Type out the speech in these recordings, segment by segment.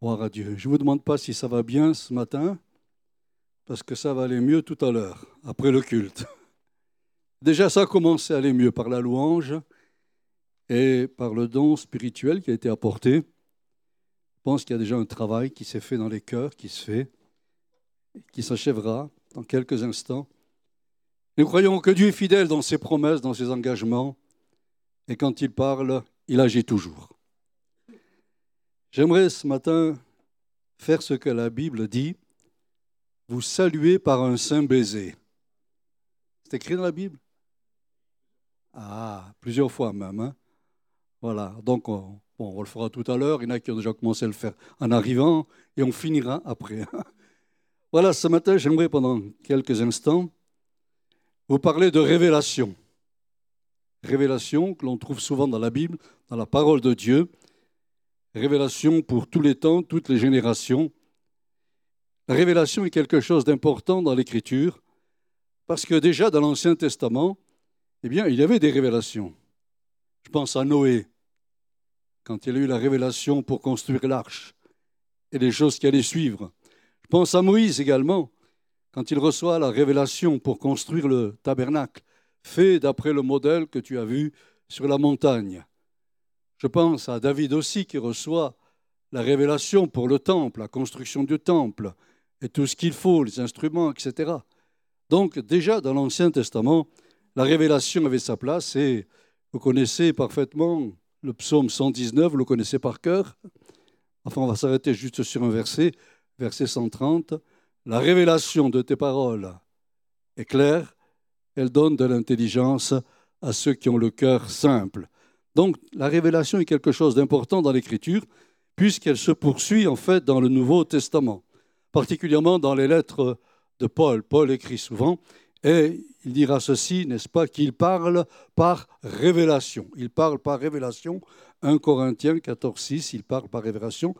À Dieu. Je ne vous demande pas si ça va bien ce matin, parce que ça va aller mieux tout à l'heure, après le culte. Déjà, ça a commencé à aller mieux par la louange et par le don spirituel qui a été apporté. Je pense qu'il y a déjà un travail qui s'est fait dans les cœurs, qui se fait, qui s'achèvera dans quelques instants. Nous croyons que Dieu est fidèle dans ses promesses, dans ses engagements, et quand il parle, il agit toujours. J'aimerais ce matin faire ce que la Bible dit, vous saluer par un saint baiser. C'est écrit dans la Bible? Ah, plusieurs fois même. Hein. voilà, donc on, bon, on le fera tout à l'heure. Il y en a qui ont déjà commencé à le faire en arrivant, et on finira après. voilà, ce matin, j'aimerais pendant quelques instants vous parler de révélation. Révélation que l'on trouve souvent dans la Bible, dans la parole de Dieu. Révélation pour tous les temps, toutes les générations. La révélation est quelque chose d'important dans l'Écriture, parce que déjà dans l'Ancien Testament, eh bien, il y avait des révélations. Je pense à Noé, quand il a eu la révélation pour construire l'arche et les choses qui allaient suivre. Je pense à Moïse également, quand il reçoit la révélation pour construire le tabernacle, fait d'après le modèle que tu as vu sur la montagne. Je pense à David aussi qui reçoit la révélation pour le temple, la construction du temple, et tout ce qu'il faut, les instruments, etc. Donc déjà dans l'Ancien Testament, la révélation avait sa place et vous connaissez parfaitement le psaume 119, vous le connaissez par cœur. Enfin, on va s'arrêter juste sur un verset, verset 130. La révélation de tes paroles est claire, elle donne de l'intelligence à ceux qui ont le cœur simple. Donc la révélation est quelque chose d'important dans l'Écriture, puisqu'elle se poursuit en fait dans le Nouveau Testament, particulièrement dans les lettres de Paul. Paul écrit souvent, et il dira ceci, n'est-ce pas, qu'il parle par révélation. Il parle par révélation. 1 Corinthiens 14, 6, il parle par révélation.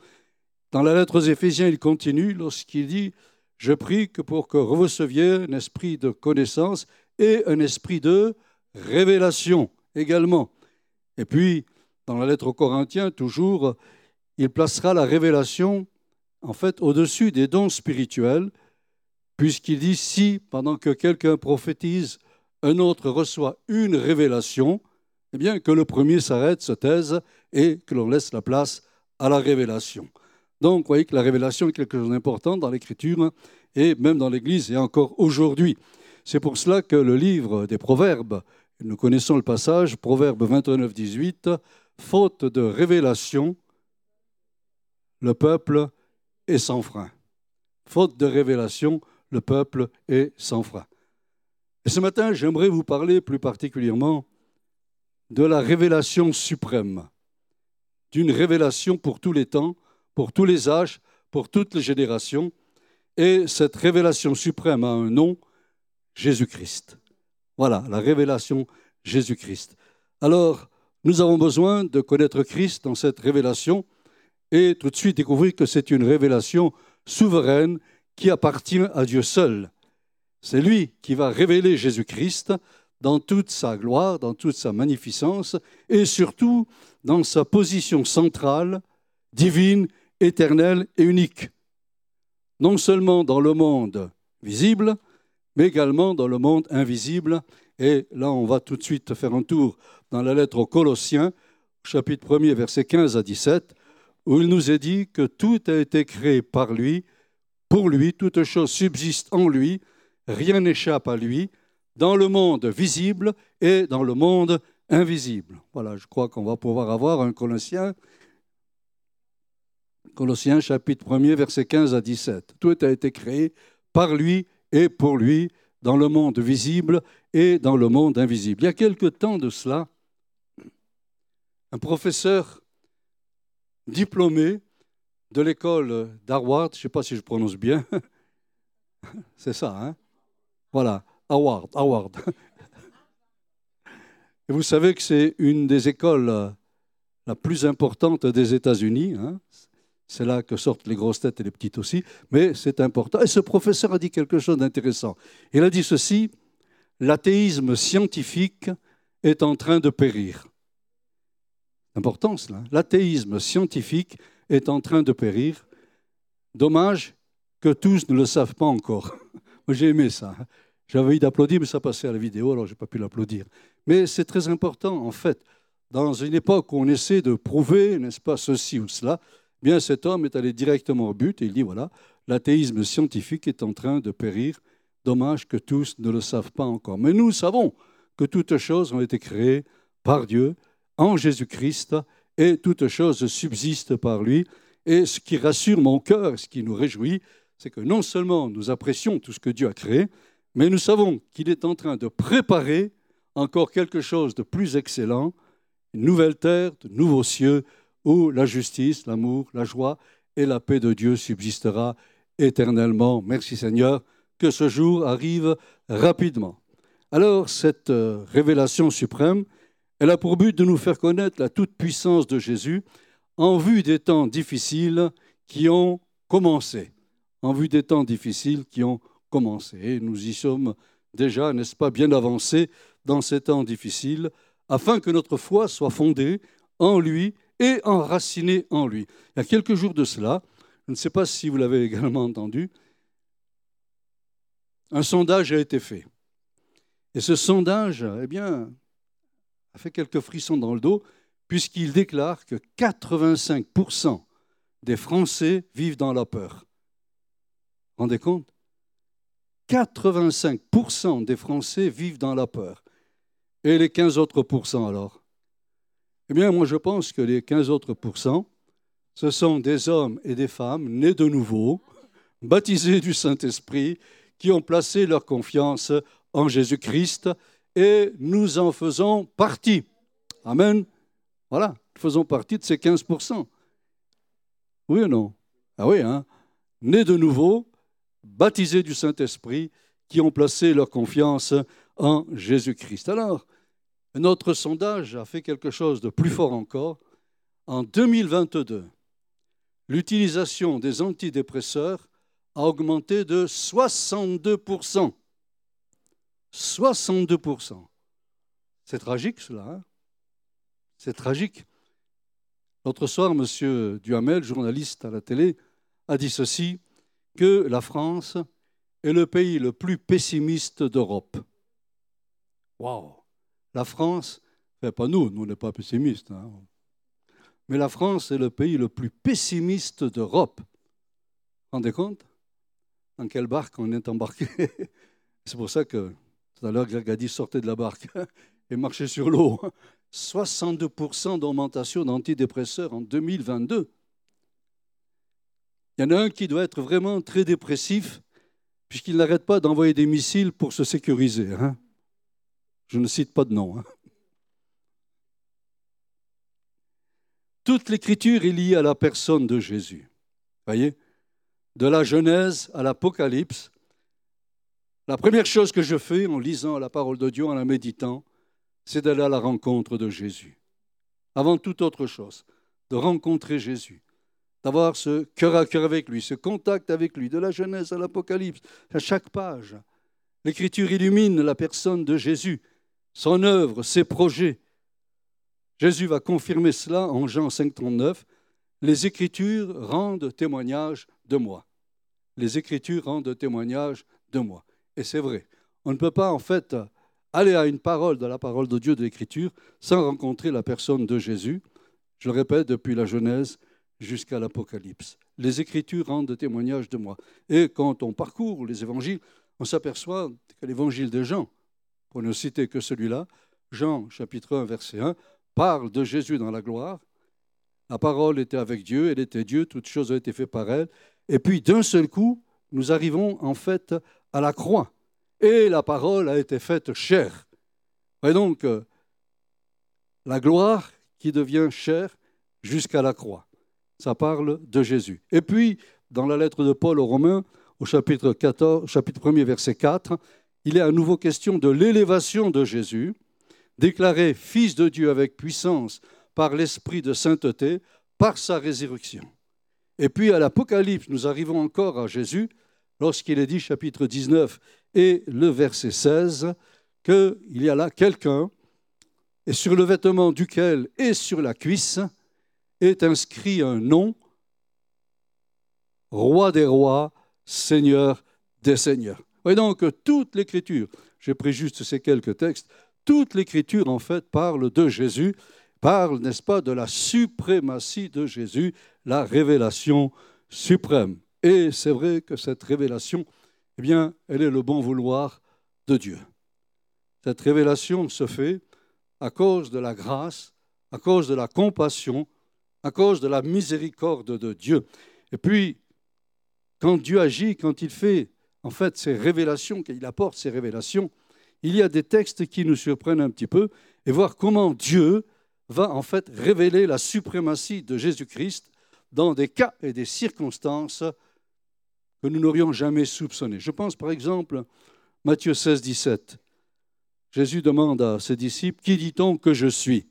Dans la lettre aux Éphésiens, il continue lorsqu'il dit je prie que pour que vous receviez un esprit de connaissance et un esprit de révélation également. Et puis, dans la lettre aux Corinthiens, toujours, il placera la révélation, en fait, au-dessus des dons spirituels, puisqu'il dit si, pendant que quelqu'un prophétise, un autre reçoit une révélation, eh bien, que le premier s'arrête, se taise, et que l'on laisse la place à la révélation. Donc, vous voyez que la révélation est quelque chose d'important dans l'Écriture et même dans l'Église et encore aujourd'hui. C'est pour cela que le livre des Proverbes, nous connaissons le passage, Proverbe 29, 18, faute de révélation, le peuple est sans frein. Faute de révélation, le peuple est sans frein. Et ce matin, j'aimerais vous parler plus particulièrement de la révélation suprême, d'une révélation pour tous les temps, pour tous les âges, pour toutes les générations. Et cette révélation suprême a un nom, Jésus-Christ. Voilà, la révélation Jésus-Christ. Alors, nous avons besoin de connaître Christ dans cette révélation et tout de suite découvrir que c'est une révélation souveraine qui appartient à Dieu seul. C'est lui qui va révéler Jésus-Christ dans toute sa gloire, dans toute sa magnificence et surtout dans sa position centrale, divine éternel et unique, non seulement dans le monde visible, mais également dans le monde invisible. Et là, on va tout de suite faire un tour dans la lettre aux Colossiens, chapitre 1er, versets 15 à 17, où il nous est dit que tout a été créé par lui, pour lui, toute chose subsiste en lui, rien n'échappe à lui, dans le monde visible et dans le monde invisible. Voilà, je crois qu'on va pouvoir avoir un Colossien Colossiens chapitre 1er, versets 15 à 17. Tout a été créé par lui et pour lui dans le monde visible et dans le monde invisible. Il y a quelque temps de cela, un professeur diplômé de l'école d'Harvard, je ne sais pas si je prononce bien, c'est ça, hein Voilà, Harvard, Harvard. Et vous savez que c'est une des écoles la plus importante des États-Unis. Hein c'est là que sortent les grosses têtes et les petites aussi, mais c'est important. Et ce professeur a dit quelque chose d'intéressant. Il a dit ceci, l'athéisme scientifique est en train de périr. Important cela. L'athéisme scientifique est en train de périr. Dommage que tous ne le savent pas encore. J'ai aimé ça. J'avais envie d'applaudir, mais ça passait à la vidéo, alors je n'ai pas pu l'applaudir. Mais c'est très important, en fait, dans une époque où on essaie de prouver, n'est-ce pas, ceci ou cela, bien cet homme est allé directement au but et il dit, voilà, l'athéisme scientifique est en train de périr. Dommage que tous ne le savent pas encore. Mais nous savons que toutes choses ont été créées par Dieu en Jésus-Christ et toutes choses subsistent par lui. Et ce qui rassure mon cœur, ce qui nous réjouit, c'est que non seulement nous apprécions tout ce que Dieu a créé, mais nous savons qu'il est en train de préparer encore quelque chose de plus excellent, une nouvelle terre, de nouveaux cieux, où la justice, l'amour, la joie et la paix de Dieu subsistera éternellement. Merci Seigneur, que ce jour arrive rapidement. Alors, cette euh, révélation suprême, elle a pour but de nous faire connaître la toute-puissance de Jésus en vue des temps difficiles qui ont commencé. En vue des temps difficiles qui ont commencé. Nous y sommes déjà, n'est-ce pas, bien avancés dans ces temps difficiles, afin que notre foi soit fondée en lui et enracinée en lui. Il y a quelques jours de cela, je ne sais pas si vous l'avez également entendu, un sondage a été fait. Et ce sondage, eh bien, a fait quelques frissons dans le dos, puisqu'il déclare que 85% des Français vivent dans la peur. Rendez compte? 85% des Français vivent dans la peur. Et les 15 autres pourcents alors? Eh bien, moi je pense que les 15 autres pourcents, ce sont des hommes et des femmes nés de nouveau, baptisés du Saint-Esprit, qui ont placé leur confiance en Jésus-Christ et nous en faisons partie. Amen. Voilà, nous faisons partie de ces 15%. Oui ou non? Ah oui, hein Nés de nouveau, baptisés du Saint-Esprit, qui ont placé leur confiance en Jésus-Christ. Alors, notre sondage a fait quelque chose de plus fort encore. En 2022, l'utilisation des antidépresseurs a augmenté de 62%. 62%. C'est tragique cela. Hein? C'est tragique. L'autre soir, M. Duhamel, journaliste à la télé, a dit ceci, que la France est le pays le plus pessimiste d'Europe. Waouh La France, pas nous, nous n'est pas pessimistes, hein. mais la France est le pays le plus pessimiste d'Europe. Vous vous rendez compte Dans quelle barque on est embarqué? C'est pour ça que tout à l'heure, Greg a de la barque et marchez sur l'eau. 62% d'augmentation d'antidépresseurs en 2022. Il y en a un qui doit être vraiment très dépressif, puisqu'il n'arrête pas d'envoyer des missiles pour se sécuriser. Hein. Je ne cite pas de nom. Hein. Toute l'écriture est liée à la personne de Jésus. Voyez? De la Genèse à l'Apocalypse, la première chose que je fais en lisant la parole de Dieu, en la méditant, c'est d'aller à la rencontre de Jésus. Avant toute autre chose, de rencontrer Jésus, d'avoir ce cœur à cœur avec lui, ce contact avec lui, de la Genèse à l'Apocalypse, à chaque page. L'Écriture illumine la personne de Jésus, son œuvre, ses projets. Jésus va confirmer cela en Jean 5,39. Les Écritures rendent témoignage de moi. Les Écritures rendent témoignage de moi. Et c'est vrai. On ne peut pas, en fait, aller à une parole de la parole de Dieu de l'Écriture sans rencontrer la personne de Jésus. Je le répète, depuis la Genèse jusqu'à l'Apocalypse. Les Écritures rendent témoignage de moi. Et quand on parcourt les évangiles, on s'aperçoit que l'évangile de Jean, pour ne citer que celui-là, Jean chapitre 1 verset 1, parle de Jésus dans la gloire. La parole était avec Dieu, elle était Dieu, toutes choses ont été faites par elle. Et puis d'un seul coup, nous arrivons en fait à la croix. Et la parole a été faite chair. Et donc, euh, la gloire qui devient chair jusqu'à la croix. Ça parle de Jésus. Et puis, dans la lettre de Paul aux Romains, au chapitre, 14, chapitre 1 verset 4, il est à nouveau question de l'élévation de Jésus, déclaré Fils de Dieu avec puissance par l'Esprit de sainteté, par sa résurrection. Et puis à l'Apocalypse, nous arrivons encore à Jésus, lorsqu'il est dit, chapitre 19 et le verset 16, qu'il y a là quelqu'un, et sur le vêtement duquel et sur la cuisse est inscrit un nom, roi des rois, seigneur des seigneurs. Donc toute l'écriture, j'ai pris juste ces quelques textes, toute l'écriture en fait parle de Jésus, parle, n'est-ce pas, de la suprématie de Jésus, la révélation suprême. Et c'est vrai que cette révélation, eh bien, elle est le bon vouloir de Dieu. Cette révélation se fait à cause de la grâce, à cause de la compassion, à cause de la miséricorde de Dieu. Et puis, quand Dieu agit, quand il fait en fait ces révélations, qu'il apporte ces révélations, il y a des textes qui nous surprennent un petit peu et voir comment Dieu va en fait révéler la suprématie de Jésus-Christ dans des cas et des circonstances que nous n'aurions jamais soupçonnés. Je pense par exemple Matthieu 16, 17. Jésus demande à ses disciples, Qui dit-on que je suis?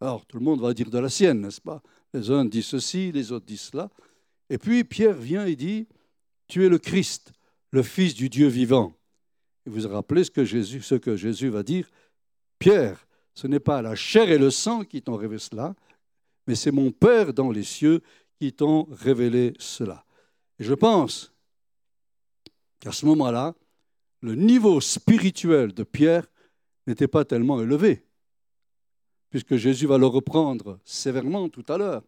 Alors tout le monde va dire de la sienne, n'est-ce pas? Les uns disent ceci, les autres disent cela. Et puis Pierre vient et dit, Tu es le Christ, le Fils du Dieu vivant. Et vous vous rappelez ce que Jésus, ce que Jésus va dire Pierre, ce n'est pas la chair et le sang qui t'ont révélé cela, mais c'est mon Père dans les cieux qui t'ont révélé cela. Et je pense qu'à ce moment-là, le niveau spirituel de Pierre n'était pas tellement élevé, puisque Jésus va le reprendre sévèrement tout à l'heure.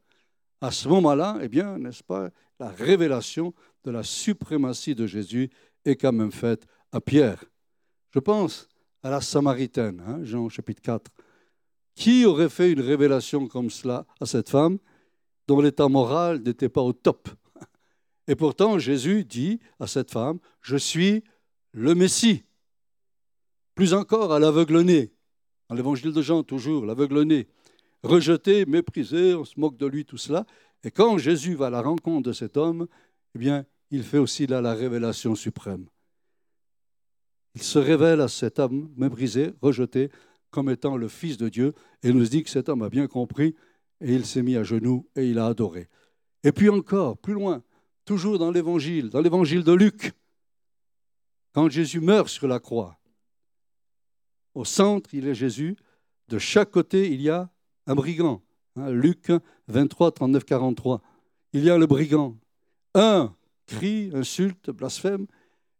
À ce moment-là, eh bien, n'est-ce pas, la révélation de la suprématie de Jésus est quand même faite à Pierre. Je pense à la Samaritaine, hein, Jean chapitre 4. Qui aurait fait une révélation comme cela à cette femme dont l'état moral n'était pas au top? Et pourtant, Jésus dit à cette femme, je suis le Messie. Plus encore à l'aveugle-né, dans l'évangile de Jean toujours, l'aveugle-né, rejeté, méprisé, on se moque de lui, tout cela. Et quand Jésus va à la rencontre de cet homme, eh bien, il fait aussi là la révélation suprême. Il se révèle à cet homme méprisé, rejeté, comme étant le Fils de Dieu, et nous dit que cet homme a bien compris, et il s'est mis à genoux et il a adoré. Et puis encore, plus loin, toujours dans l'Évangile, dans l'Évangile de Luc, quand Jésus meurt sur la croix, au centre, il est Jésus, de chaque côté, il y a un brigand. Hein, Luc 23, 39, 43. Il y a le brigand. Un crie, insulte, blasphème,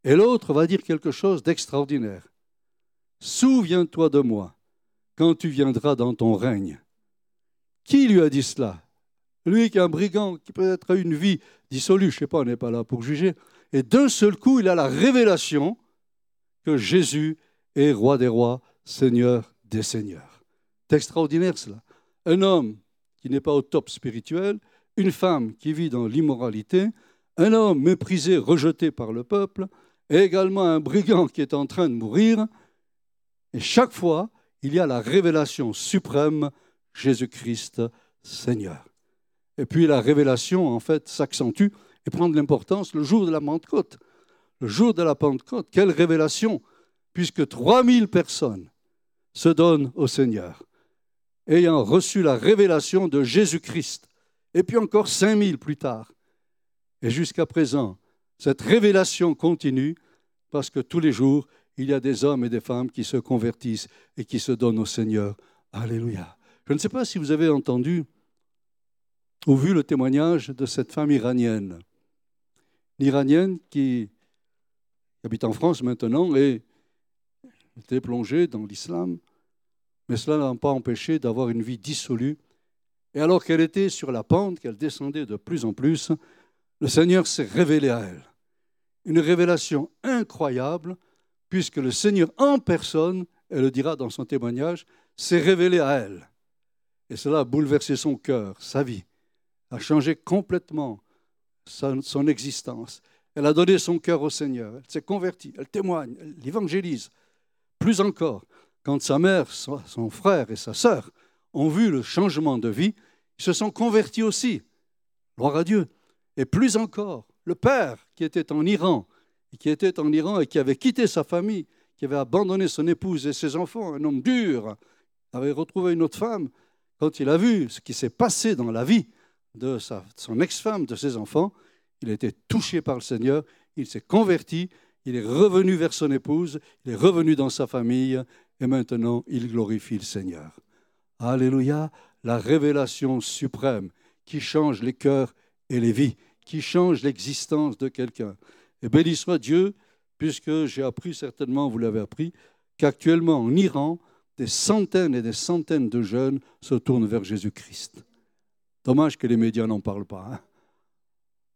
et l'autre va dire quelque chose d'extraordinaire. Souviens-toi de moi quand tu viendras dans ton règne. Qui lui a dit cela? Lui qui est un brigand, qui peut-être a une vie dissolue, je ne sais pas, on n'est pas là pour juger. Et d'un seul coup, il a la révélation que Jésus est roi des rois, seigneur des seigneurs. C'est extraordinaire cela. Un homme qui n'est pas au top spirituel, une femme qui vit dans l'immoralité, un homme méprisé, rejeté par le peuple, et également un brigand qui est en train de mourir. Et chaque fois, il y a la révélation suprême, Jésus-Christ Seigneur. Et puis la révélation, en fait, s'accentue et prend de l'importance le jour de la Pentecôte. Le jour de la Pentecôte, quelle révélation, puisque 3000 personnes se donnent au Seigneur, ayant reçu la révélation de Jésus-Christ, et puis encore 5000 plus tard. Et jusqu'à présent, cette révélation continue parce que tous les jours, il y a des hommes et des femmes qui se convertissent et qui se donnent au Seigneur. Alléluia. Je ne sais pas si vous avez entendu ou vu le témoignage de cette femme iranienne. L'Iranienne qui habite en France maintenant et était plongée dans l'islam, mais cela n'a pas empêché d'avoir une vie dissolue. Et alors qu'elle était sur la pente, qu'elle descendait de plus en plus, le Seigneur s'est révélé à elle. Une révélation incroyable puisque le Seigneur en personne, elle le dira dans son témoignage, s'est révélé à elle. Et cela a bouleversé son cœur, sa vie, a changé complètement son existence. Elle a donné son cœur au Seigneur, elle s'est convertie, elle témoigne, elle évangélise. Plus encore, quand sa mère, son frère et sa sœur ont vu le changement de vie, ils se sont convertis aussi. Gloire à Dieu. Et plus encore, le père qui était en Iran qui était en Iran et qui avait quitté sa famille, qui avait abandonné son épouse et ses enfants, un homme dur, avait retrouvé une autre femme, quand il a vu ce qui s'est passé dans la vie de son ex-femme, de ses enfants, il a été touché par le Seigneur, il s'est converti, il est revenu vers son épouse, il est revenu dans sa famille, et maintenant il glorifie le Seigneur. Alléluia, la révélation suprême qui change les cœurs et les vies, qui change l'existence de quelqu'un. Et béni soit Dieu, puisque j'ai appris certainement, vous l'avez appris, qu'actuellement en Iran, des centaines et des centaines de jeunes se tournent vers Jésus-Christ. Dommage que les médias n'en parlent pas. Hein.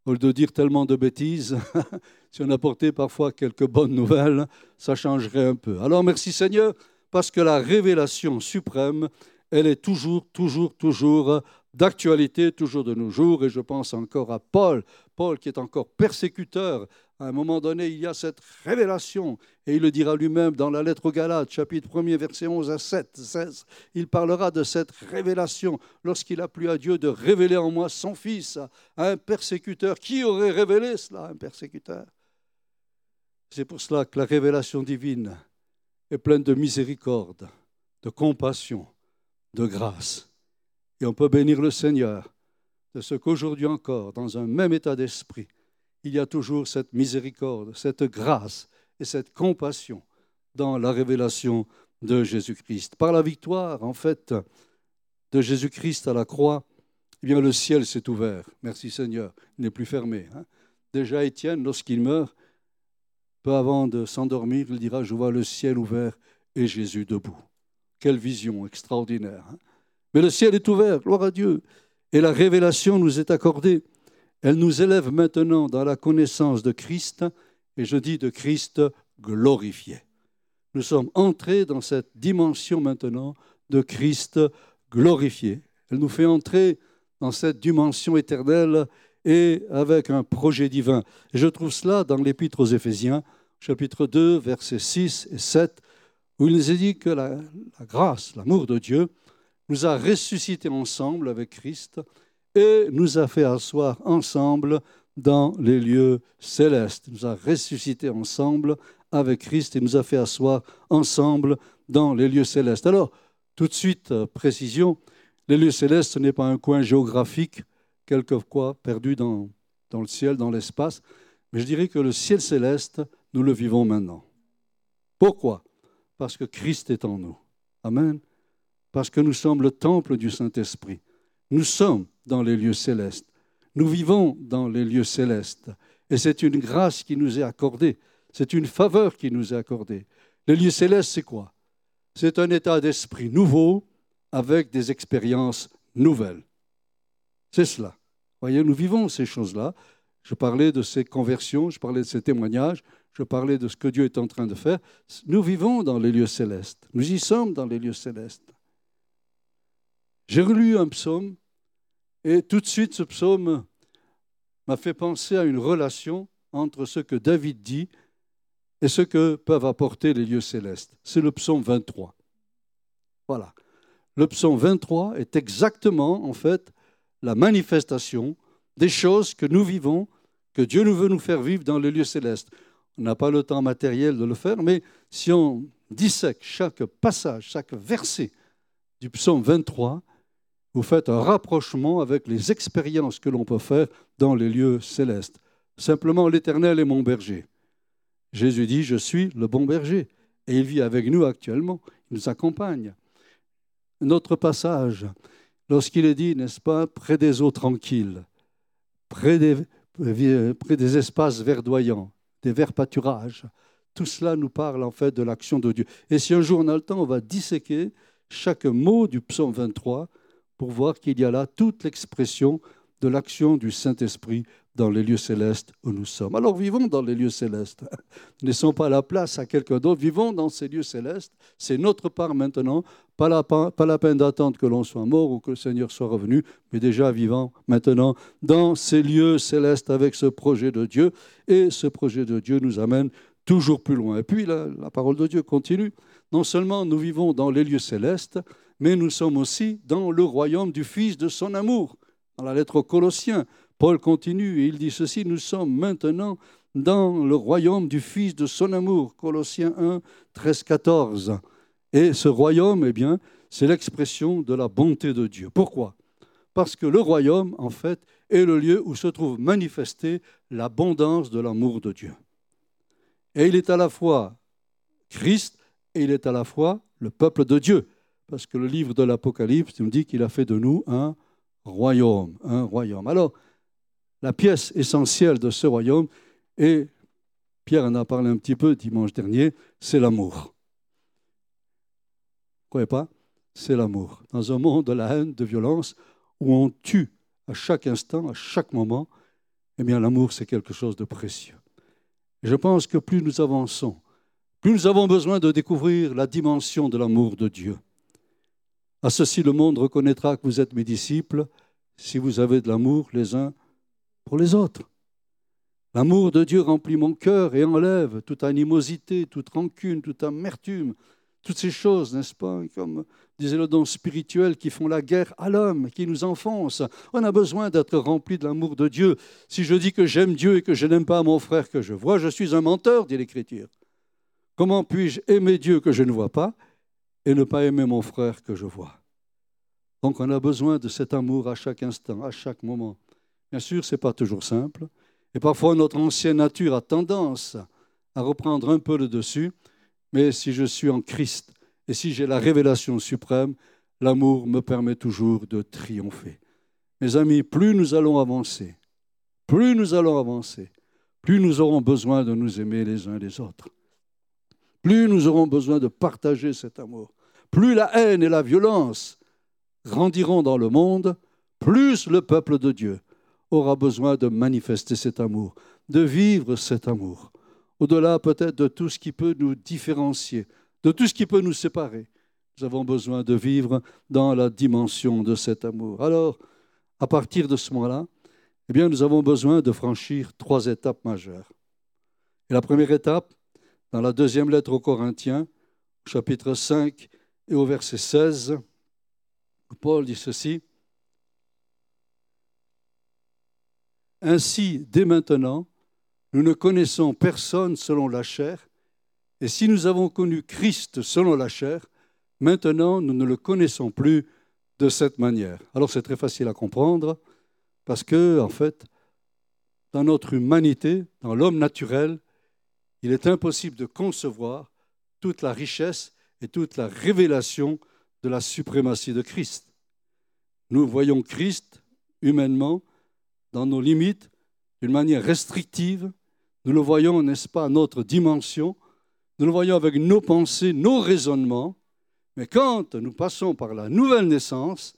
Au lieu de dire tellement de bêtises, si on apportait parfois quelques bonnes nouvelles, ça changerait un peu. Alors merci Seigneur, parce que la révélation suprême, elle est toujours, toujours, toujours d'actualité, toujours de nos jours. Et je pense encore à Paul, Paul qui est encore persécuteur à un moment donné, il y a cette révélation, et il le dira lui-même dans la lettre aux Galates, chapitre 1er, verset 11 à 7, 16. Il parlera de cette révélation lorsqu'il a plu à Dieu de révéler en moi son Fils à un persécuteur. Qui aurait révélé cela, un persécuteur? C'est pour cela que la révélation divine est pleine de miséricorde, de compassion, de grâce. Et on peut bénir le Seigneur de ce qu'aujourd'hui encore, dans un même état d'esprit, il y a toujours cette miséricorde, cette grâce et cette compassion dans la révélation de Jésus-Christ. Par la victoire, en fait, de Jésus-Christ à la croix, eh bien, le ciel s'est ouvert. Merci Seigneur, il n'est plus fermé. Hein. Déjà, Étienne, lorsqu'il meurt, peu avant de s'endormir, il dira, je vois le ciel ouvert et Jésus debout. Quelle vision extraordinaire. Hein. Mais le ciel est ouvert, gloire à Dieu. Et la révélation nous est accordée. Elle nous élève maintenant dans la connaissance de Christ, et je dis de Christ glorifié. Nous sommes entrés dans cette dimension maintenant de Christ glorifié. Elle nous fait entrer dans cette dimension éternelle et avec un projet divin. Et je trouve cela dans l'Épître aux Éphésiens, chapitre 2, versets 6 et 7, où il nous est dit que la, la grâce, l'amour de Dieu, nous a ressuscités ensemble avec Christ et nous a fait asseoir ensemble dans les lieux célestes. Nous a ressuscités ensemble avec Christ et nous a fait asseoir ensemble dans les lieux célestes. Alors, tout de suite, euh, précision, les lieux célestes, ce n'est pas un coin géographique, quelquefois perdu dans, dans le ciel, dans l'espace, mais je dirais que le ciel céleste, nous le vivons maintenant. Pourquoi? Parce que Christ est en nous. Amen. Parce que nous sommes le temple du Saint-Esprit. Nous sommes dans les lieux célestes. Nous vivons dans les lieux célestes. Et c'est une grâce qui nous est accordée. C'est une faveur qui nous est accordée. Les lieux célestes, c'est quoi? C'est un état d'esprit nouveau avec des expériences nouvelles. C'est cela. Voyez, nous vivons ces choses-là. Je parlais de ces conversions, je parlais de ces témoignages, je parlais de ce que Dieu est en train de faire. Nous vivons dans les lieux célestes. Nous y sommes dans les lieux célestes. J'ai relu un psaume et tout de suite ce psaume m'a fait penser à une relation entre ce que David dit et ce que peuvent apporter les lieux célestes. C'est le psaume 23. Voilà. Le psaume 23 est exactement, en fait, la manifestation des choses que nous vivons, que Dieu nous veut nous faire vivre dans les lieux célestes. On n'a pas le temps matériel de le faire, mais si on dissèque chaque passage, chaque verset du psaume 23, vous faites un rapprochement avec les expériences que l'on peut faire dans les lieux célestes. Simplement, l'Éternel est mon berger. Jésus dit, je suis le bon berger. Et il vit avec nous actuellement. Il nous accompagne. Notre passage, lorsqu'il est dit, n'est-ce pas, près des eaux tranquilles, près des, espaces verdoyants, des verts pâturages, tout cela nous parle en fait de l'action de Dieu. Et si un jour on a le temps, on va disséquer chaque mot du psaume 23 pour voir qu'il y a là toute l'expression de l'action du Saint-Esprit dans les lieux célestes où nous sommes. Alors vivons dans les lieux célestes. Ne laissons pas la place à quelqu'un d'autre. Vivons dans ces lieux célestes. C'est notre part maintenant. Pas la, peine d'attendre que l'on soit mort ou que le Seigneur soit revenu, mais déjà vivant maintenant dans ces lieux célestes avec ce projet de Dieu. Et ce projet de Dieu nous amène toujours plus loin. Et puis la parole de Dieu continue. Non seulement nous vivons dans les lieux célestes, mais nous sommes aussi dans le royaume du Fils de son amour. Dans la lettre aux Colossiens, Paul continue et il dit ceci, nous sommes maintenant dans le royaume du Fils de son amour. Colossiens 1, 13, 14. Et ce royaume, eh bien, c'est l'expression de la bonté de Dieu. Pourquoi? Parce que le royaume, en fait, est le lieu où se trouve manifestée l'abondance de l'amour de Dieu. Et il est à la fois Christ et il est à la fois le peuple de Dieu parce que le livre de l'Apocalypse nous dit qu'il a fait de nous un royaume, un royaume. Alors, la pièce essentielle de ce royaume. Et Pierre en a parlé un petit peu dimanche dernier, c'est l'amour. Vous croyez pas? C'est l'amour. Dans un monde de la haine, de violence, où on tue à chaque instant, à chaque moment, eh bien l'amour, c'est quelque chose de précieux. Et je pense que plus nous avançons, plus nous avons besoin de découvrir la dimension de l'amour de Dieu. À ceci, le monde reconnaîtra que vous êtes mes disciples si vous avez de l'amour les uns pour les autres. L'amour de Dieu remplit mon cœur et enlève toute animosité, toute rancune, toute amertume, toutes ces choses, n'est-ce pas, comme disait le don spirituel, qui font la guerre à l'homme, qui nous enfoncent. On a besoin d'être rempli de l'amour de Dieu. Si je dis que j'aime Dieu et que je n'aime pas mon frère que je vois, je suis un menteur, dit l'Écriture. Comment puis-je aimer Dieu que je ne vois pas et ne pas aimer mon frère que je vois Donc on a besoin de cet amour à chaque instant, à chaque moment. Bien sûr, ce n'est pas toujours simple. Et parfois, notre ancienne nature a tendance à reprendre un peu le dessus. Mais si je suis en Christ et si j'ai la révélation suprême, l'amour me permet toujours de triompher. Mes amis, plus nous allons avancer, plus nous allons avancer, plus nous aurons besoin de nous aimer les uns les autres plus nous aurons besoin de partager cet amour. Plus la haine et la violence grandiront dans le monde, plus le peuple de Dieu aura besoin de manifester cet amour, de vivre cet amour, au-delà peut-être de tout ce qui peut nous différencier, de tout ce qui peut nous séparer. Nous avons besoin de vivre dans la dimension de cet amour. Alors, à partir de ce moment-là, eh bien, nous avons besoin de franchir trois étapes majeures. Et la première étape, dans la deuxième lettre aux Corinthiens, chapitre 5 et au verset 16, Paul dit ceci. Ainsi, dès maintenant, nous ne connaissons personne selon la chair, et si nous avons connu Christ selon la chair, maintenant nous ne le connaissons plus de cette manière. Alors c'est très facile à comprendre, parce que, en fait, dans notre humanité, dans l'homme naturel, il est impossible de concevoir toute la richesse et toute la révélation de la suprématie de Christ. Nous voyons Christ humainement dans nos limites d'une manière restrictive. Nous le voyons, n'est-ce pas, à notre dimension. Nous le voyons avec nos pensées, nos raisonnements. Mais quand nous passons par la nouvelle naissance,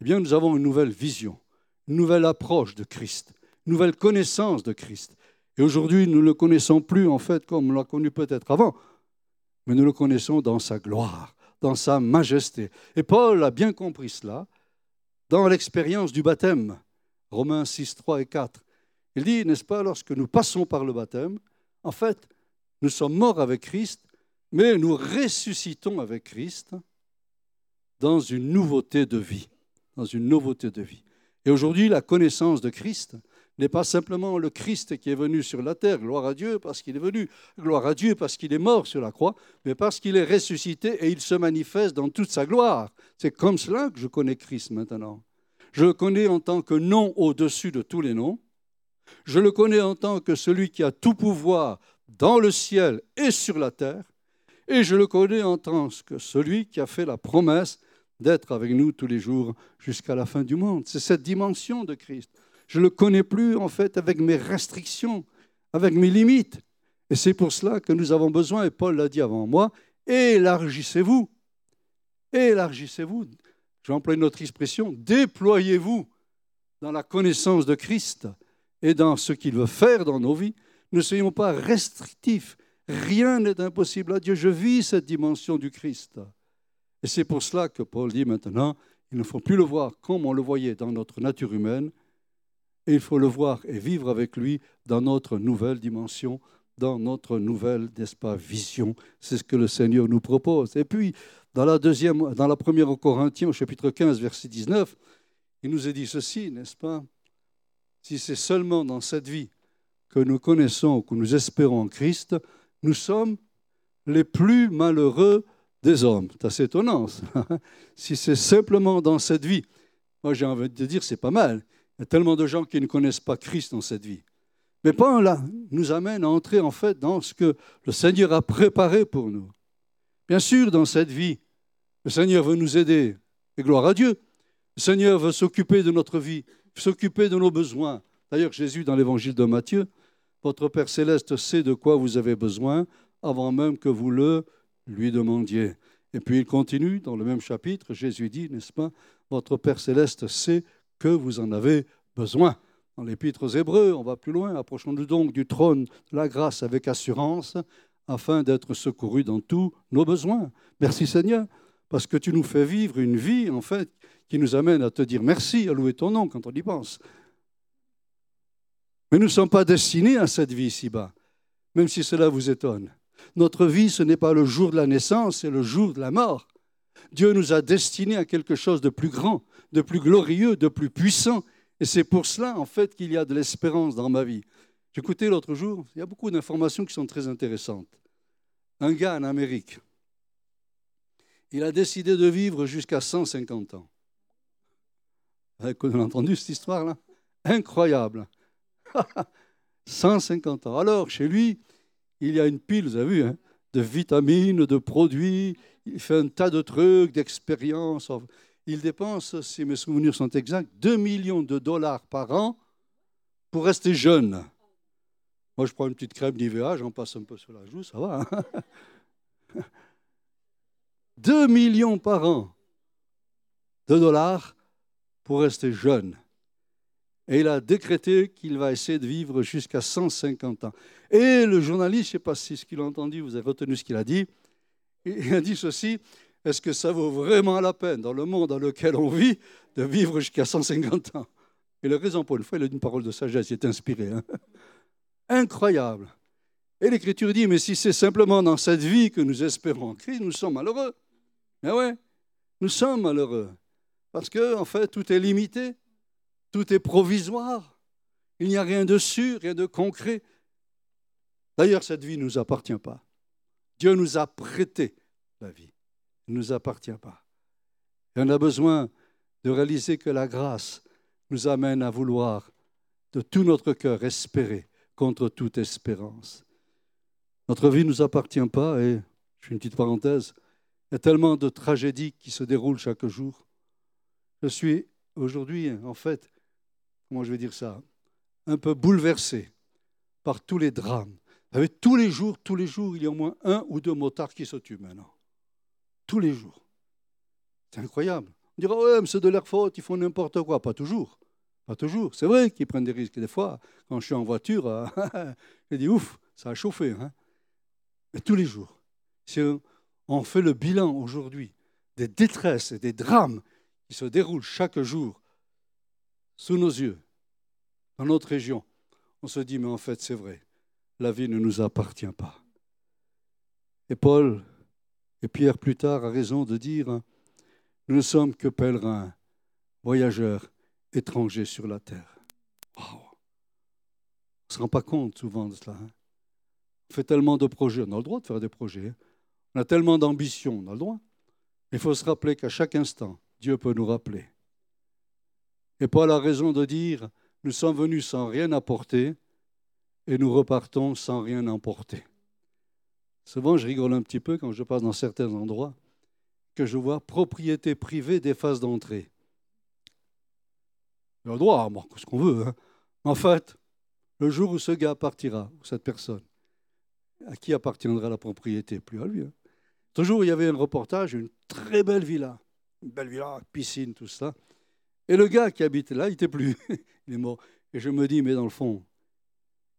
eh bien, nous avons une nouvelle vision, une nouvelle approche de Christ, une nouvelle connaissance de Christ. Et aujourd'hui, nous ne le connaissons plus en fait comme on l'a connu peut-être avant, mais nous le connaissons dans sa gloire, dans sa majesté. Et Paul a bien compris cela dans l'expérience du baptême. Romains 6, 3 et 4. Il dit, n'est-ce pas, lorsque nous passons par le baptême, en fait, nous sommes morts avec Christ, mais nous ressuscitons avec Christ dans une nouveauté de vie. Dans une nouveauté de vie. Et aujourd'hui, la connaissance de Christ, n'est pas simplement le Christ qui est venu sur la terre, gloire à Dieu parce qu'il est venu, gloire à Dieu parce qu'il est mort sur la croix, mais parce qu'il est ressuscité et il se manifeste dans toute sa gloire. C'est comme cela que je connais Christ maintenant. Je le connais en tant que nom au-dessus de tous les noms. Je le connais en tant que celui qui a tout pouvoir dans le ciel et sur la terre. Et je le connais en tant que celui qui a fait la promesse d'être avec nous tous les jours jusqu'à la fin du monde. C'est cette dimension de Christ. Je ne le connais plus en fait avec mes restrictions, avec mes limites. Et c'est pour cela que nous avons besoin, et Paul l'a dit avant moi, élargissez-vous. Élargissez-vous. J'emploie une autre expression, déployez-vous dans la connaissance de Christ et dans ce qu'il veut faire dans nos vies. Ne soyons pas restrictifs. Rien n'est impossible à Dieu. Je vis cette dimension du Christ. Et c'est pour cela que Paul dit maintenant, il ne faut plus le voir comme on le voyait dans notre nature humaine, et il faut le voir et vivre avec lui dans notre nouvelle dimension, dans notre nouvelle, n'est-ce pas, vision. C'est ce que le Seigneur nous propose. Et puis, dans la, deuxième, dans la première Corinthiens, au chapitre 15, verset 19, il nous est dit ceci, n'est-ce pas Si c'est seulement dans cette vie que nous connaissons, que nous espérons en Christ, nous sommes les plus malheureux des hommes. C'est assez étonnant. si c'est simplement dans cette vie, moi j'ai envie de dire c'est pas mal. Il y a tellement de gens qui ne connaissent pas Christ dans cette vie. Mais Paul là, nous amène à entrer en fait dans ce que le Seigneur a préparé pour nous. Bien sûr, dans cette vie, le Seigneur veut nous aider, et gloire à Dieu. Le Seigneur veut s'occuper de notre vie, s'occuper de nos besoins, D'ailleurs, Jésus, dans l'évangile de Matthieu, votre Père céleste sait de quoi vous avez besoin avant même que vous le lui demandiez. Et puis il continue dans le même chapitre, Jésus dit, n'est-ce pas, votre Père céleste sait que vous en avez besoin. Dans l'épître aux Hébreux, on va plus loin, approchons-nous donc du trône de la grâce avec assurance, afin d'être secourus dans tous nos besoins. Merci Seigneur, parce que tu nous fais vivre une vie, en fait, qui nous amène à te dire merci, à louer ton nom quand on y pense. Mais nous ne sommes pas destinés à cette vie ici-bas, même si cela vous étonne. Notre vie, ce n'est pas le jour de la naissance, c'est le jour de la mort. Dieu nous a destinés à quelque chose de plus grand, de plus glorieux, de plus puissant. Et c'est pour cela, en fait, qu'il y a de l'espérance dans ma vie. J'écoutais l'autre jour, il y a beaucoup d'informations qui sont très intéressantes. Un gars en Amérique, il a décidé de vivre jusqu'à 150 ans. Vous avez entendu cette histoire-là? Incroyable. 150 ans. Alors, chez lui, il y a une pile, vous avez vu, hein, de vitamines, de produits. Il fait un tas de trucs, d'expériences. Il dépense, si mes souvenirs sont exacts, 2 millions de dollars par an pour rester jeune. Moi, je prends une petite crème d'IVA, j'en passe un peu sur la joue, ça va. 2 hein. millions par an de dollars pour rester jeune. Et il a décrété qu'il va essayer de vivre jusqu'à 150 ans. Et le journaliste, je ne sais pas si ce qu'il a entendu, vous avez retenu ce qu'il a dit, il a dit ceci, est-ce que ça vaut vraiment la peine, dans le monde dans lequel on vit, de vivre jusqu'à 150 ans? Et le raison pour une fois, il a une parole de sagesse, il est inspiré. Hein. Incroyable. Et l'Écriture dit, mais si c'est simplement dans cette vie que nous espérons en Christ, nous sommes malheureux. Mais ouais, nous sommes malheureux. Parce que, en fait, tout est limité. Tout est provisoire. Il n'y a rien de sûr, rien de concret. D'ailleurs, cette vie ne nous appartient pas. Dieu nous a prêté la vie. Ne nous appartient pas. Et on a besoin de réaliser que la grâce nous amène à vouloir de tout notre cœur espérer contre toute espérance. Notre vie ne nous appartient pas et, je fais une petite parenthèse, il y a tellement de tragédies qui se déroulent chaque jour. Je suis aujourd'hui, en fait, comment je vais dire ça, un peu bouleversé par tous les drames. Vous savez, tous les jours, tous les jours, il y a au moins un ou deux motards qui se tuent maintenant. Tous les jours. C'est incroyable. On dira, ouais, mais c'est de leur faute, ils font n'importe quoi. Pas toujours. Pas toujours. C'est vrai qu'ils prennent des risques. Des fois, quand je suis en voiture, je dis, ouf, ça a chauffé. Hein. Mais tous les jours. Si on fait le bilan aujourd'hui des détresses et des drames qui se déroulent chaque jour sous nos yeux, dans notre région, on se dit, mais en fait, c'est vrai, la vie ne nous appartient pas. Et Paul et Pierre plus tard a raison de dire, nous ne sommes que pèlerins, voyageurs, étrangers sur la terre. On ne se rend pas compte souvent de cela. Hein. On fait tellement de projets, on a le droit de faire des projets. Hein. On a tellement d'ambitions, on a le droit. Il faut se rappeler qu'à chaque instant, Dieu peut nous rappeler et Paul a raison de dire, nous sommes venus sans rien apporter et nous repartons sans rien emporter. Souvent, je rigole un petit peu quand je passe dans certains endroits que je vois propriété privée des phases d'entrée. A le droit, moi, ce qu'on veut. Hein. En fait, le jour où ce gars partira, ou cette personne, à qui appartiendra la propriété? Plus à lui. Hein. Toujours, il y avait un reportage, une très belle villa, une belle villa, piscine, tout ça. Et le gars qui habitait là, il n'était plus. il est mort. Et je me dis, mais dans le fond,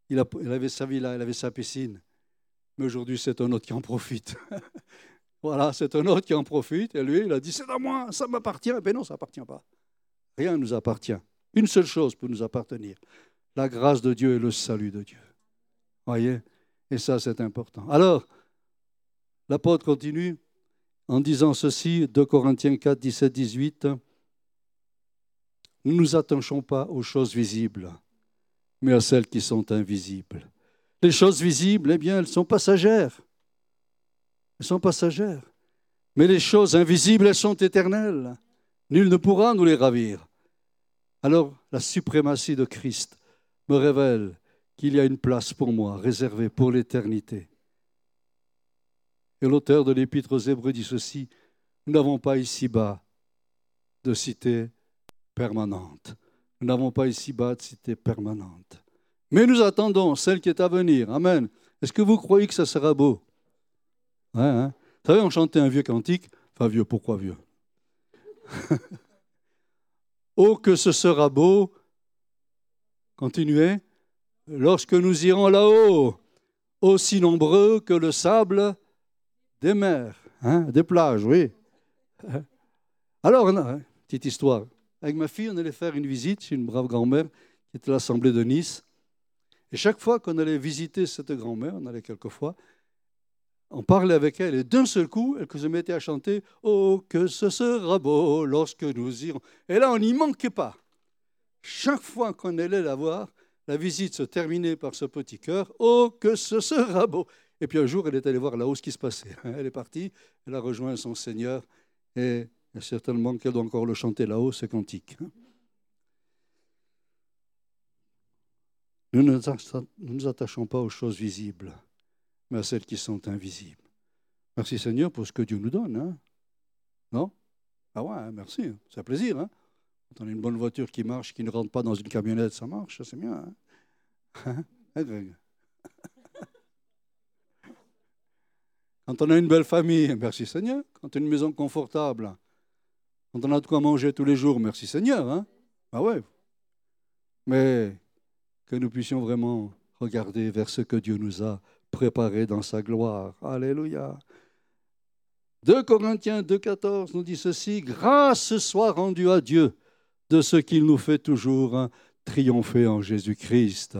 il, avait sa villa, il avait sa piscine. Mais aujourd'hui, c'est un autre qui en profite. voilà, c'est un autre qui en profite. Et lui, il a dit, c'est à moi, ça m'appartient. Mais non, ça n'appartient pas. Rien ne nous appartient. Une seule chose peut nous appartenir. La grâce de Dieu et le salut de Dieu. Voyez? Et ça, c'est important. Alors, l'apôtre continue en disant ceci, 2 Corinthiens 4, 17, 18 nous ne nous attachons pas aux choses visibles, mais à celles qui sont invisibles. Les choses visibles, eh bien, elles sont passagères. Elles sont passagères. Mais les choses invisibles, elles sont éternelles. Nul ne pourra nous les ravir. Alors, la suprématie de Christ me révèle qu'il y a une place pour moi réservée pour l'éternité. Et l'auteur de l'Épître aux Hébreux dit ceci, nous n'avons pas ici-bas de cité permanente. Nous n'avons pas ici-bas de cité permanente. Mais nous attendons celle qui est à venir. Amen. Est-ce que vous croyez que ça sera beau? Hein? Vous savez, on chantait un vieux cantique. Enfin, vieux, pourquoi vieux? Oh, que ce sera beau. Continuez. Lorsque nous irons là-haut, aussi nombreux que le sable des mers, hein, des plages, oui. Alors, petite histoire. Avec ma fille, on allait faire une visite chez une brave grand-mère qui était à l'Assemblée de Nice. Et chaque fois qu'on allait visiter cette grand-mère, on allait quelquefois, on parlait avec elle et d'un seul coup, elle se mettait à chanter Oh, que ce sera beau lorsque nous irons. Et là, on n'y manquait pas. Chaque fois qu'on allait la voir, la visite se terminait par ce petit cœur Oh, que ce sera beau Et puis un jour, elle est allée voir là-haut ce qui se passait. Elle est partie, elle a rejoint son Seigneur et certainement qu'elle doit encore le chanter là-haut, ce cantique. Nous ne nous attachons pas aux choses visibles, mais à celles qui sont invisibles. Merci Seigneur pour ce que Dieu nous donne. Hein. non? Ah ouais, merci, c'est un plaisir. Hein Quand on a une bonne voiture qui marche, qui ne rentre pas dans une camionnette, ça marche, c'est bien. Hein. Quand on a une belle famille, merci Seigneur. Quand on a une maison confortable, quand on a de quoi manger tous les jours, merci Seigneur. Hein ah ouais. Mais que nous puissions vraiment regarder vers ce que Dieu nous a préparé dans sa gloire. Alléluia. 2 Corinthiens 2,14 nous dit ceci Grâce soit rendue à Dieu de ce qu'il nous fait toujours triompher en Jésus-Christ.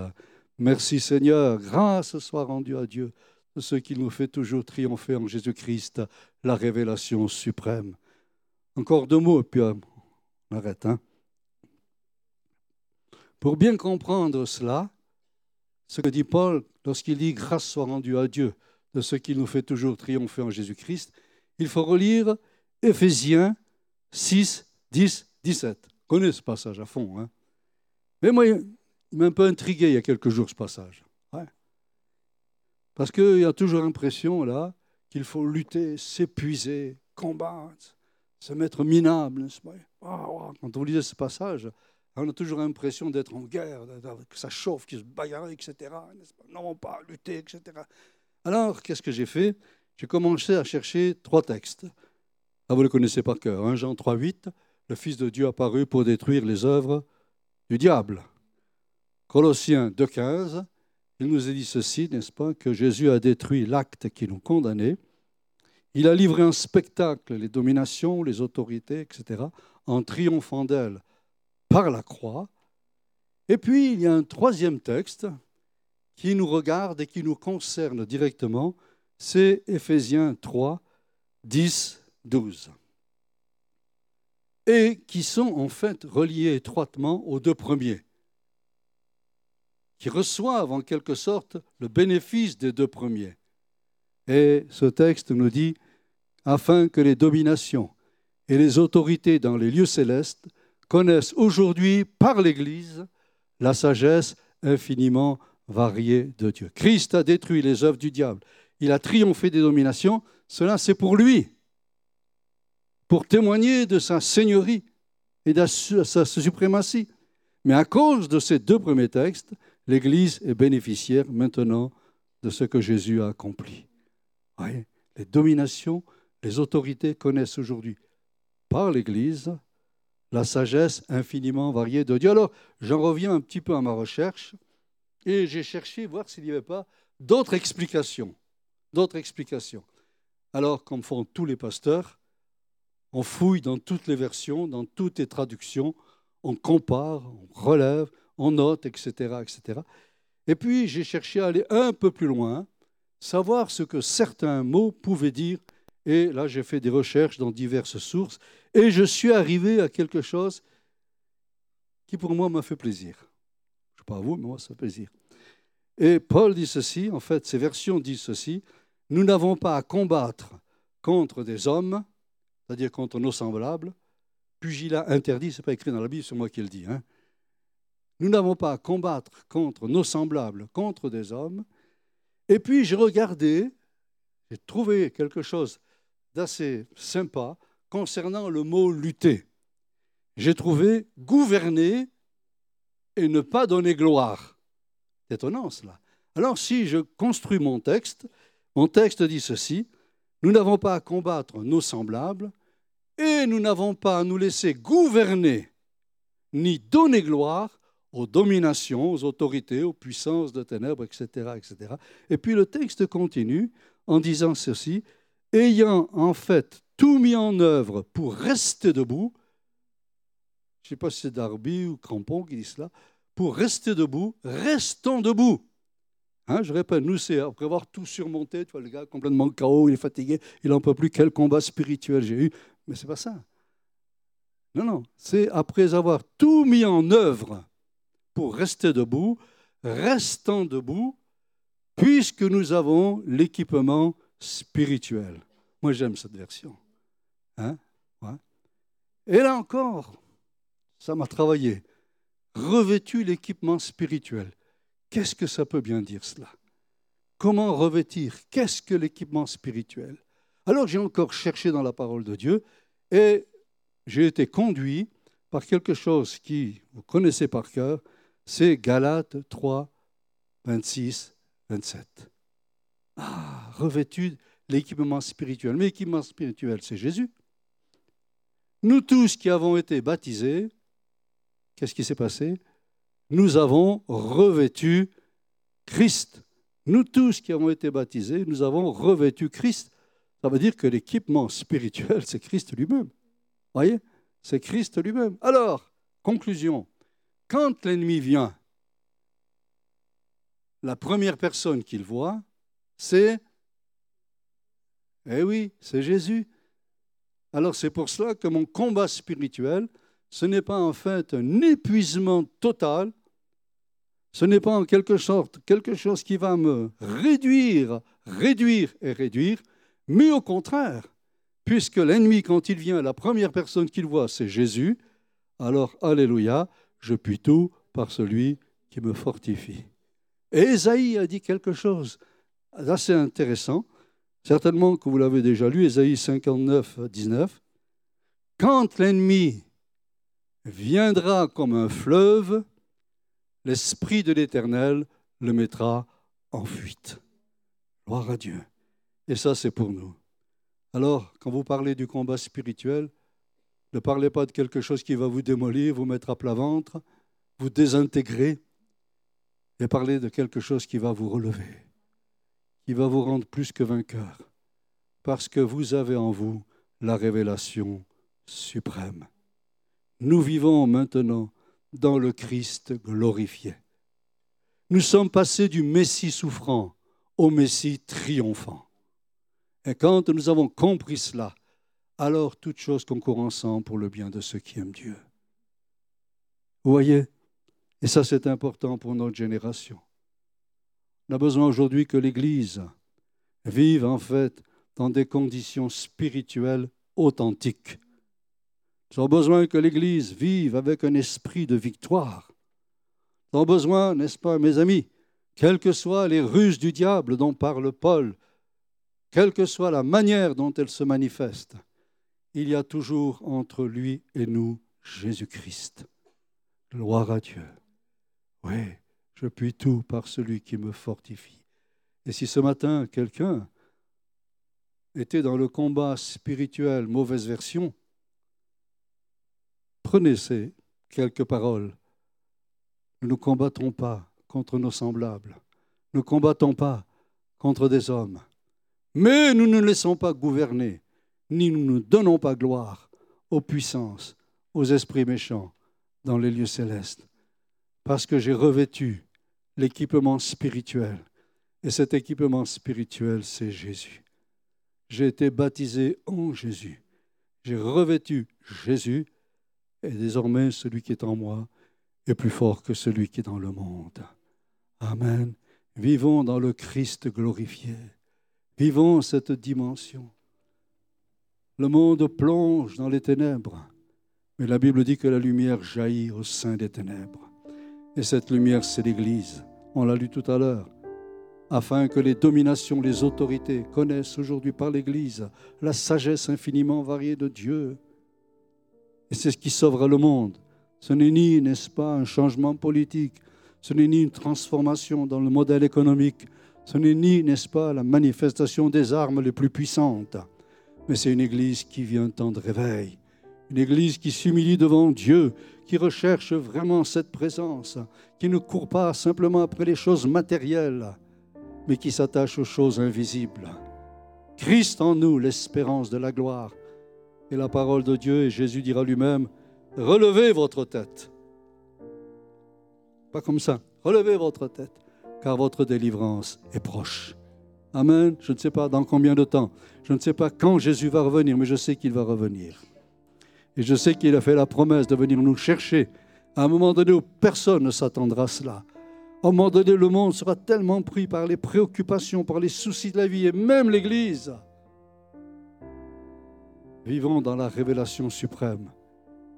Merci Seigneur, grâce soit rendue à Dieu de ce qu'il nous fait toujours triompher en Jésus-Christ, la révélation suprême. Encore deux mots, et puis euh, on arrête. Hein. Pour bien comprendre cela, ce que dit Paul lorsqu'il dit grâce soit rendue à Dieu de ce qu'il nous fait toujours triompher en Jésus-Christ, il faut relire Éphésiens 6, 10, 17. Vous connaissez ce passage à fond. Hein Mais moi, il m'a un peu intrigué il y a quelques jours ce passage. Parce qu'il y a toujours l'impression là qu'il faut lutter, s'épuiser, combattre, se mettre minable. Quand on lisait ce passage, on a toujours l'impression d'être en guerre, que ça chauffe, qu'il se bagarre, etc. Non, pas lutter, etc. Alors, qu'est-ce que j'ai fait? J'ai commencé à chercher trois textes. Ah, vous le connaissez par cœur. 1 Jean 3, 8, le Fils de Dieu apparu pour détruire les œuvres du diable. Colossiens 2, 15, il nous a dit ceci, n'est-ce pas, que Jésus a détruit l'acte qui nous condamnait. Il a livré un spectacle, les dominations, les autorités, etc., en triomphant d'elles par la croix. Et puis, il y a un troisième texte qui nous regarde et qui nous concerne directement, c'est Éphésiens 3, 10, 12. Et qui sont en fait reliés étroitement aux deux premiers, qui reçoivent en quelque sorte le bénéfice des deux premiers. Et ce texte nous dit, afin que les dominations et les autorités dans les lieux célestes connaissent aujourd'hui par l'Église la sagesse infiniment variée de Dieu. Christ a détruit les œuvres du diable. Il a triomphé des dominations. Cela, c'est pour lui, pour témoigner de sa seigneurie et de sa suprématie. Mais à cause de ces deux premiers textes, l'Église est bénéficiaire maintenant de ce que Jésus a accompli. les dominations, les autorités connaissent aujourd'hui par l'Église la sagesse infiniment variée de Dieu. Alors, j'en reviens un petit peu à ma recherche et j'ai cherché voir s'il n'y avait pas d'autres explications. D'autres explications. Alors, comme font tous les pasteurs, on fouille dans toutes les versions, dans toutes les traductions, on compare, on relève, on note, etc. etc. Et puis, j'ai cherché à aller un peu plus loin, savoir ce que certains mots pouvaient dire. Et là, j'ai fait des recherches dans diverses sources. Et je suis arrivé à quelque chose qui pour moi m'a fait plaisir. Je ne sais pas à vous, mais moi ça fait plaisir. Et Paul dit ceci, en fait, ces versions disent ceci, nous n'avons pas à combattre contre des hommes, c'est-à-dire contre nos semblables, pugilat interdit, ce n'est pas écrit dans la Bible, c'est moi qui le dis. Hein. Nous n'avons pas à combattre contre nos semblables, contre des hommes. Et puis j'ai regardé, j'ai trouvé quelque chose d'assez sympa concernant le mot lutter. J'ai trouvé gouverner et ne pas donner gloire. Étonnant cela. Alors si je construis mon texte, mon texte dit ceci, nous n'avons pas à combattre nos semblables et nous n'avons pas à nous laisser gouverner ni donner gloire aux dominations, aux autorités, aux puissances de ténèbres, etc., etc. Et puis le texte continue en disant ceci, ayant en fait tout mis en œuvre pour rester debout, je ne sais pas si c'est Darby ou Crampon qui dit cela, pour rester debout, restons debout. Hein, je répète, nous, c'est après avoir tout surmonté, tu vois, le gars complètement KO, il est fatigué, il n'en peut plus, quel combat spirituel j'ai eu. Mais ce n'est pas ça. Non, non, c'est après avoir tout mis en œuvre pour rester debout, restant debout, puisque nous avons l'équipement spirituel. Moi, j'aime cette version. Hein? Et là encore, ça m'a travaillé. Revêtu l'équipement spirituel. Qu'est-ce que ça peut bien dire cela? Comment revêtir? Qu'est-ce que l'équipement spirituel? Alors j'ai encore cherché dans la parole de Dieu et j'ai été conduit par quelque chose qui, vous connaissez par cœur, c'est Galates 3, 26, 27. Ah, revêtu l'équipement spirituel. Mais l'équipement spirituel, c'est Jésus. Nous tous qui avons été baptisés, qu'est-ce qui s'est passé? Nous avons revêtu Christ. Nous tous qui avons été baptisés, nous avons revêtu Christ. Ça veut dire que l'équipement spirituel, c'est Christ lui-même. Voyez? C'est Christ lui-même. Alors, conclusion. Quand l'ennemi vient, la première personne qu'il voit, c'est... Eh oui, c'est Jésus. Alors c'est pour cela que mon combat spirituel, ce n'est pas en fait un épuisement total, ce n'est pas en quelque sorte quelque chose qui va me réduire, réduire et réduire, mais au contraire, puisque l'ennemi, quand il vient, la première personne qu'il voit, c'est Jésus, alors, alléluia, je puis tout par celui qui me fortifie. Et Esaïe a dit quelque chose d'assez intéressant, certainement que vous l'avez déjà lu, Esaïe 59, 19. Quand l'ennemi viendra comme un fleuve, l'Esprit de l'Éternel le mettra en fuite. Gloire à Dieu. Et ça, c'est pour nous. Alors, quand vous parlez du combat spirituel, ne parlez pas de quelque chose qui va vous démolir, vous mettre à plat ventre, vous désintégrer, et parlez de quelque chose qui va vous relever, qui va vous rendre plus que vainqueur, parce que vous avez en vous la révélation suprême. Nous vivons maintenant dans le Christ glorifié. Nous sommes passés du Messie souffrant au Messie triomphant. Et quand nous avons compris cela, alors toutes choses concourent ensemble pour le bien de ceux qui aiment Dieu. Vous voyez Et ça, c'est important pour notre génération. On a besoin aujourd'hui que l'Église vive en fait dans des conditions spirituelles authentiques. Nous avons besoin que l'Église vive avec un esprit de victoire. Nous avons besoin, n'est-ce pas, mes amis, quelles que soient les ruses du diable dont parle Paul, quelle que soit la manière dont elle se manifeste, il y a toujours entre lui et nous Jésus-Christ. Gloire à Dieu. Oui, je puis tout par celui qui me fortifie. Et si ce matin quelqu'un était dans le combat spirituel, mauvaise version, Prenez ces quelques paroles. Nous ne combattons pas contre nos semblables. Nous ne combattons pas contre des hommes. Mais nous ne laissons pas gouverner, ni nous ne donnons pas gloire aux puissances, aux esprits méchants dans les lieux célestes. Parce que j'ai revêtu l'équipement spirituel. Et cet équipement spirituel, c'est Jésus. J'ai été baptisé en Jésus. J'ai revêtu Jésus et désormais, celui qui est en moi est plus fort que celui qui est dans le monde. Amen. Vivons dans le Christ glorifié. Vivons cette dimension. Le monde plonge dans les ténèbres, mais la Bible dit que la lumière jaillit au sein des ténèbres. Et cette lumière, c'est l'Église. On l'a lu tout à l'heure. Afin que les dominations, les autorités connaissent aujourd'hui par l'Église la sagesse infiniment variée de Dieu et c'est ce qui sauvera le monde. Ce n'est ni, n'est-ce pas, un changement politique, ce n'est ni une transformation dans le modèle économique, ce n'est ni, n'est-ce pas, la manifestation des armes les plus puissantes, mais c'est une Église qui vit un temps de réveil, une Église qui s'humilie devant Dieu, qui recherche vraiment cette présence, qui ne court pas simplement après les choses matérielles, mais qui s'attache aux choses invisibles. Christ en nous, l'espérance de la gloire. Et la parole de Dieu, et Jésus dira lui-même, relevez votre tête. Pas comme ça, relevez votre tête, car votre délivrance est proche. Amen. Je ne sais pas dans combien de temps, je ne sais pas quand Jésus va revenir, mais je sais qu'il va revenir. Et je sais qu'il a fait la promesse de venir nous chercher à un moment donné où personne ne s'attendra à cela. À un moment donné, le monde sera tellement pris par les préoccupations, par les soucis de la vie, et même l'Église. Vivons dans la révélation suprême.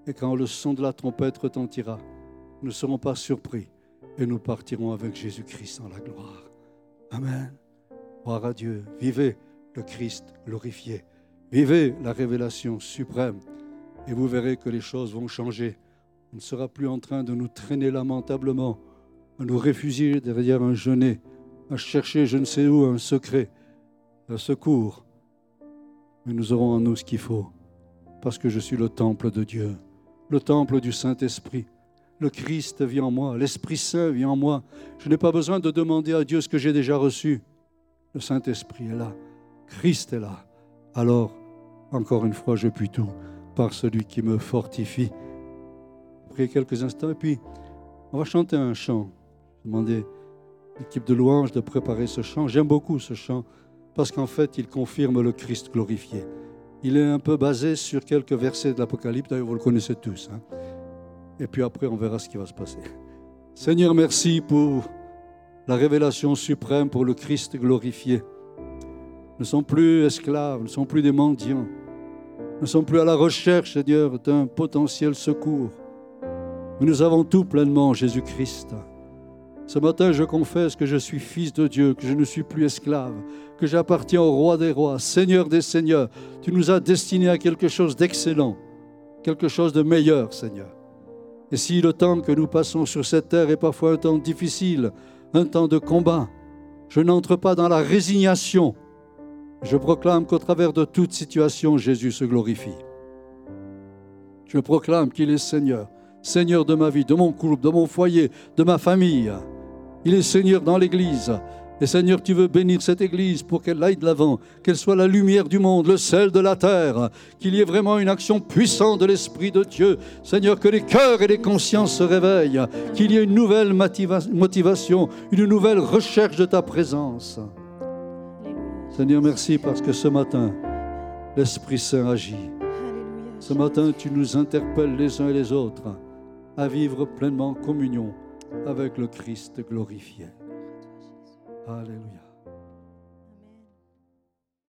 Et quand le son de la trompette retentira, nous ne serons pas surpris et nous partirons avec Jésus-Christ en la gloire. Amen. Gloire à Dieu. Vivez le Christ glorifié. Vivez la révélation suprême et vous verrez que les choses vont changer. On ne sera plus en train de nous traîner lamentablement, à nous réfugier derrière un genêt, à chercher je ne sais où un secret, un secours. Mais nous aurons en nous ce qu'il faut, parce que je suis le temple de Dieu, le temple du Saint-Esprit. Le Christ vit en moi, l'Esprit Saint vit en moi. Je n'ai pas besoin de demander à Dieu ce que j'ai déjà reçu. Le Saint-Esprit est là, Christ est là. Alors, encore une fois, je puis tout par celui qui me fortifie. Après quelques instants, et puis on va chanter un chant. Je à l'équipe de louanges de préparer ce chant. J'aime beaucoup ce chant parce qu'en fait, il confirme le Christ glorifié. Il est un peu basé sur quelques versets de l'Apocalypse, d'ailleurs vous le connaissez tous. Hein. Et puis après, on verra ce qui va se passer. Seigneur, merci pour la révélation suprême, pour le Christ glorifié. Nous ne sommes plus esclaves, nous ne sommes plus des mendiants. Ne sommes plus à la recherche, Seigneur, d'un potentiel secours. Nous avons tout pleinement Jésus-Christ. Ce matin, je confesse que je suis fils de Dieu, que je ne suis plus esclave, que j'appartiens au roi des rois, Seigneur des seigneurs. Tu nous as destinés à quelque chose d'excellent, quelque chose de meilleur, Seigneur. Et si le temps que nous passons sur cette terre est parfois un temps difficile, un temps de combat, je n'entre pas dans la résignation, je proclame qu'au travers de toute situation, Jésus se glorifie. Je proclame qu'il est Seigneur, Seigneur de ma vie, de mon couple, de mon foyer, de ma famille. Il est Seigneur dans l'Église. Et Seigneur, tu veux bénir cette Église pour qu'elle aille de l'avant, qu'elle soit la lumière du monde, le sel de la terre, qu'il y ait vraiment une action puissante de l'Esprit de Dieu. Seigneur, que les cœurs et les consciences se réveillent, qu'il y ait une nouvelle motivation, une nouvelle recherche de ta présence. Seigneur, merci parce que ce matin, l'Esprit Saint agit. Ce matin, tu nous interpelles les uns et les autres à vivre pleinement communion avec le Christ glorifié. Alléluia.